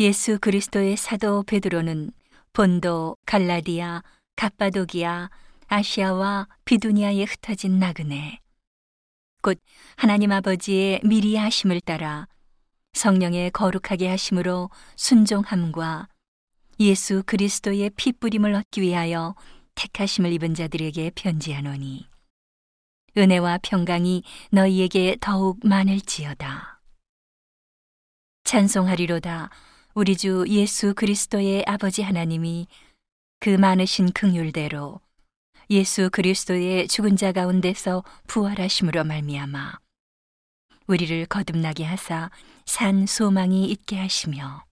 예수 그리스도의 사도 베드로는 본도, 갈라디아, 갑바도기아, 아시아와 비두니아에 흩어진 나그네 곧 하나님 아버지의 미리 하심을 따라 성령의 거룩하게 하심으로 순종함과 예수 그리스도의 피 뿌림을 얻기 위하여 택하심을 입은 자들에게 편지하노니 은혜와 평강이 너희에게 더욱 많을지어다. 찬송하리로다 우리 주 예수 그리스도의 아버지 하나님이 그 많으신 긍휼대로 예수 그리스도의 죽은 자 가운데서 부활하심으로 말미암아 우리를 거듭나게 하사 산 소망이 있게 하시며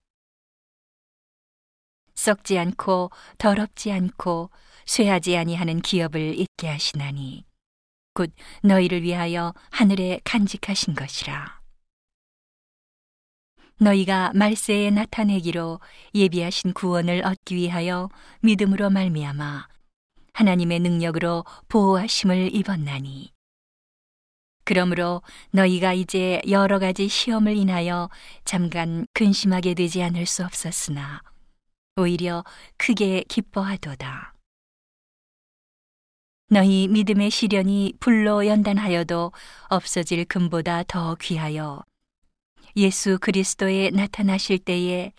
썩지 않고 더럽지 않고 쇠하지 아니하는 기업을 있게 하시나니 곧 너희를 위하여 하늘에 간직하신 것이라 너희가 말세에 나타내기로 예비하신 구원을 얻기 위하여 믿음으로 말미암아 하나님의 능력으로 보호하심을 입었나니 그러므로 너희가 이제 여러 가지 시험을 인하여 잠깐 근심하게 되지 않을 수 없었으나 오히려 크게 기뻐하도다. 너희 믿음의 시련이 불로 연단하여도 없어질 금보다 더 귀하여 예수 그리스도에 나타나실 때에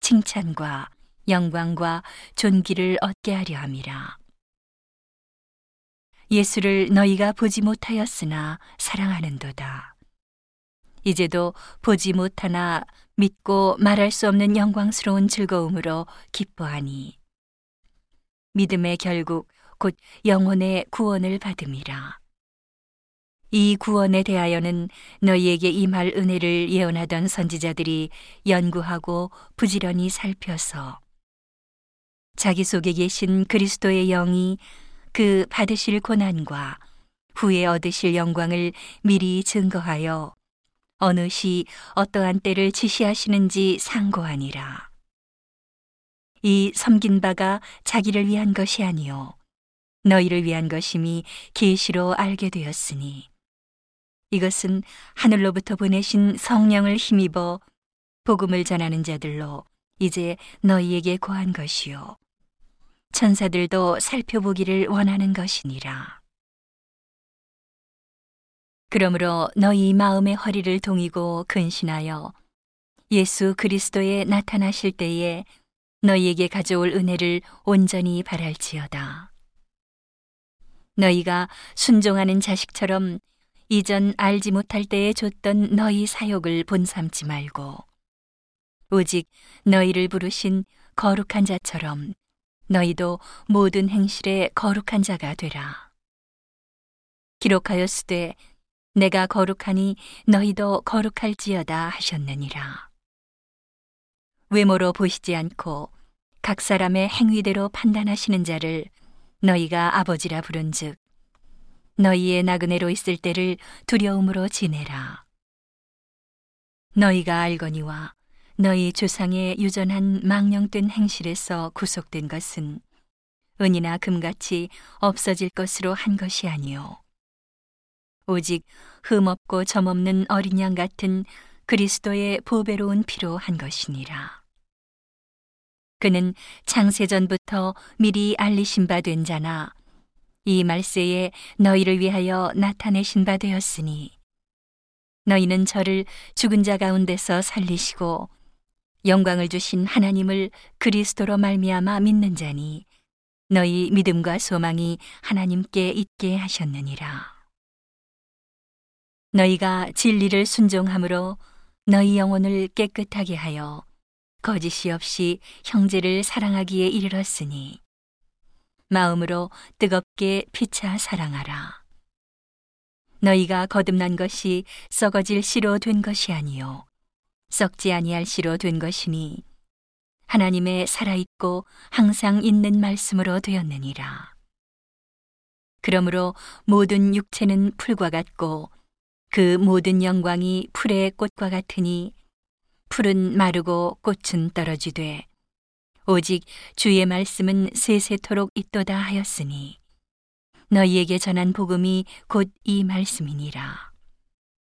칭찬과 영광과 존귀를 얻게 하려 함이라. 예수를 너희가 보지 못하였으나 사랑하는도다. 이제도 보지 못하나 믿고 말할 수 없는 영광스러운 즐거움으로 기뻐하니 믿음의 결국 곧 영혼의 구원을 받음이라. 이 구원에 대하여는 너희에게 임할 은혜를 예언하던 선지자들이 연구하고 부지런히 살펴서 자기 속에 계신 그리스도의 영이 그 받으실 고난과 후에 얻으실 영광을 미리 증거하여 어느 시 어떠한 때를 지시하시는지 상고하니라. 이 섬긴 바가 자기를 위한 것이 아니요 너희를 위한 것임이 계시로 알게 되었으니 이것은 하늘로부터 보내신 성령을 힘입어 복음을 전하는 자들로 이제 너희에게 고한 것이요 천사들도 살펴보기를 원하는 것이니라. 그러므로 너희 마음의 허리를 동이고 근신하여 예수 그리스도에 나타나실 때에 너희에게 가져올 은혜를 온전히 바랄지어다. 너희가 순종하는 자식처럼 이전 알지 못할 때에 줬던 너희 사욕을 본삼지 말고 오직 너희를 부르신 거룩한 자처럼 너희도 모든 행실에 거룩한 자가 되라. 기록하였으되 내가 거룩하니 너희도 거룩할지어다 하셨느니라. 외모로 보시지 않고 각 사람의 행위대로 판단하시는 자를 너희가 아버지라 부른즉 너희의 나그네로 있을 때를 두려움으로 지내라. 너희가 알거니와 너희 조상의 유전한 망령된 행실에서 구속된 것은 은이나 금같이 없어질 것으로 한 것이 아니요 오직 흠없고 점없는 어린 양 같은 그리스도의 보배로운 피로 한 것이니라. 그는 창세전부터 미리 알리신 바 된 자나 이 말세에 너희를 위하여 나타내신 바 되었으니 너희는 저를 죽은 자 가운데서 살리시고 영광을 주신 하나님을 그리스도로 말미암아 믿는 자니 너희 믿음과 소망이 하나님께 있게 하셨느니라. 너희가 진리를 순종함으로 너희 영혼을 깨끗하게 하여 거짓이 없이 형제를 사랑하기에 이르렀으니 마음으로 뜨겁게 피차 사랑하라. 너희가 거듭난 것이 썩어질 씨로 된 것이 아니요 썩지 아니할 씨로 된 것이니 하나님의 살아있고 항상 있는 말씀으로 되었느니라. 그러므로 모든 육체는 풀과 같고 그 모든 영광이 풀의 꽃과 같으니 풀은 마르고 꽃은 떨어지되 오직 주의 말씀은 세세토록 있도다 하였으니 너희에게 전한 복음이 곧 이 말씀이니라.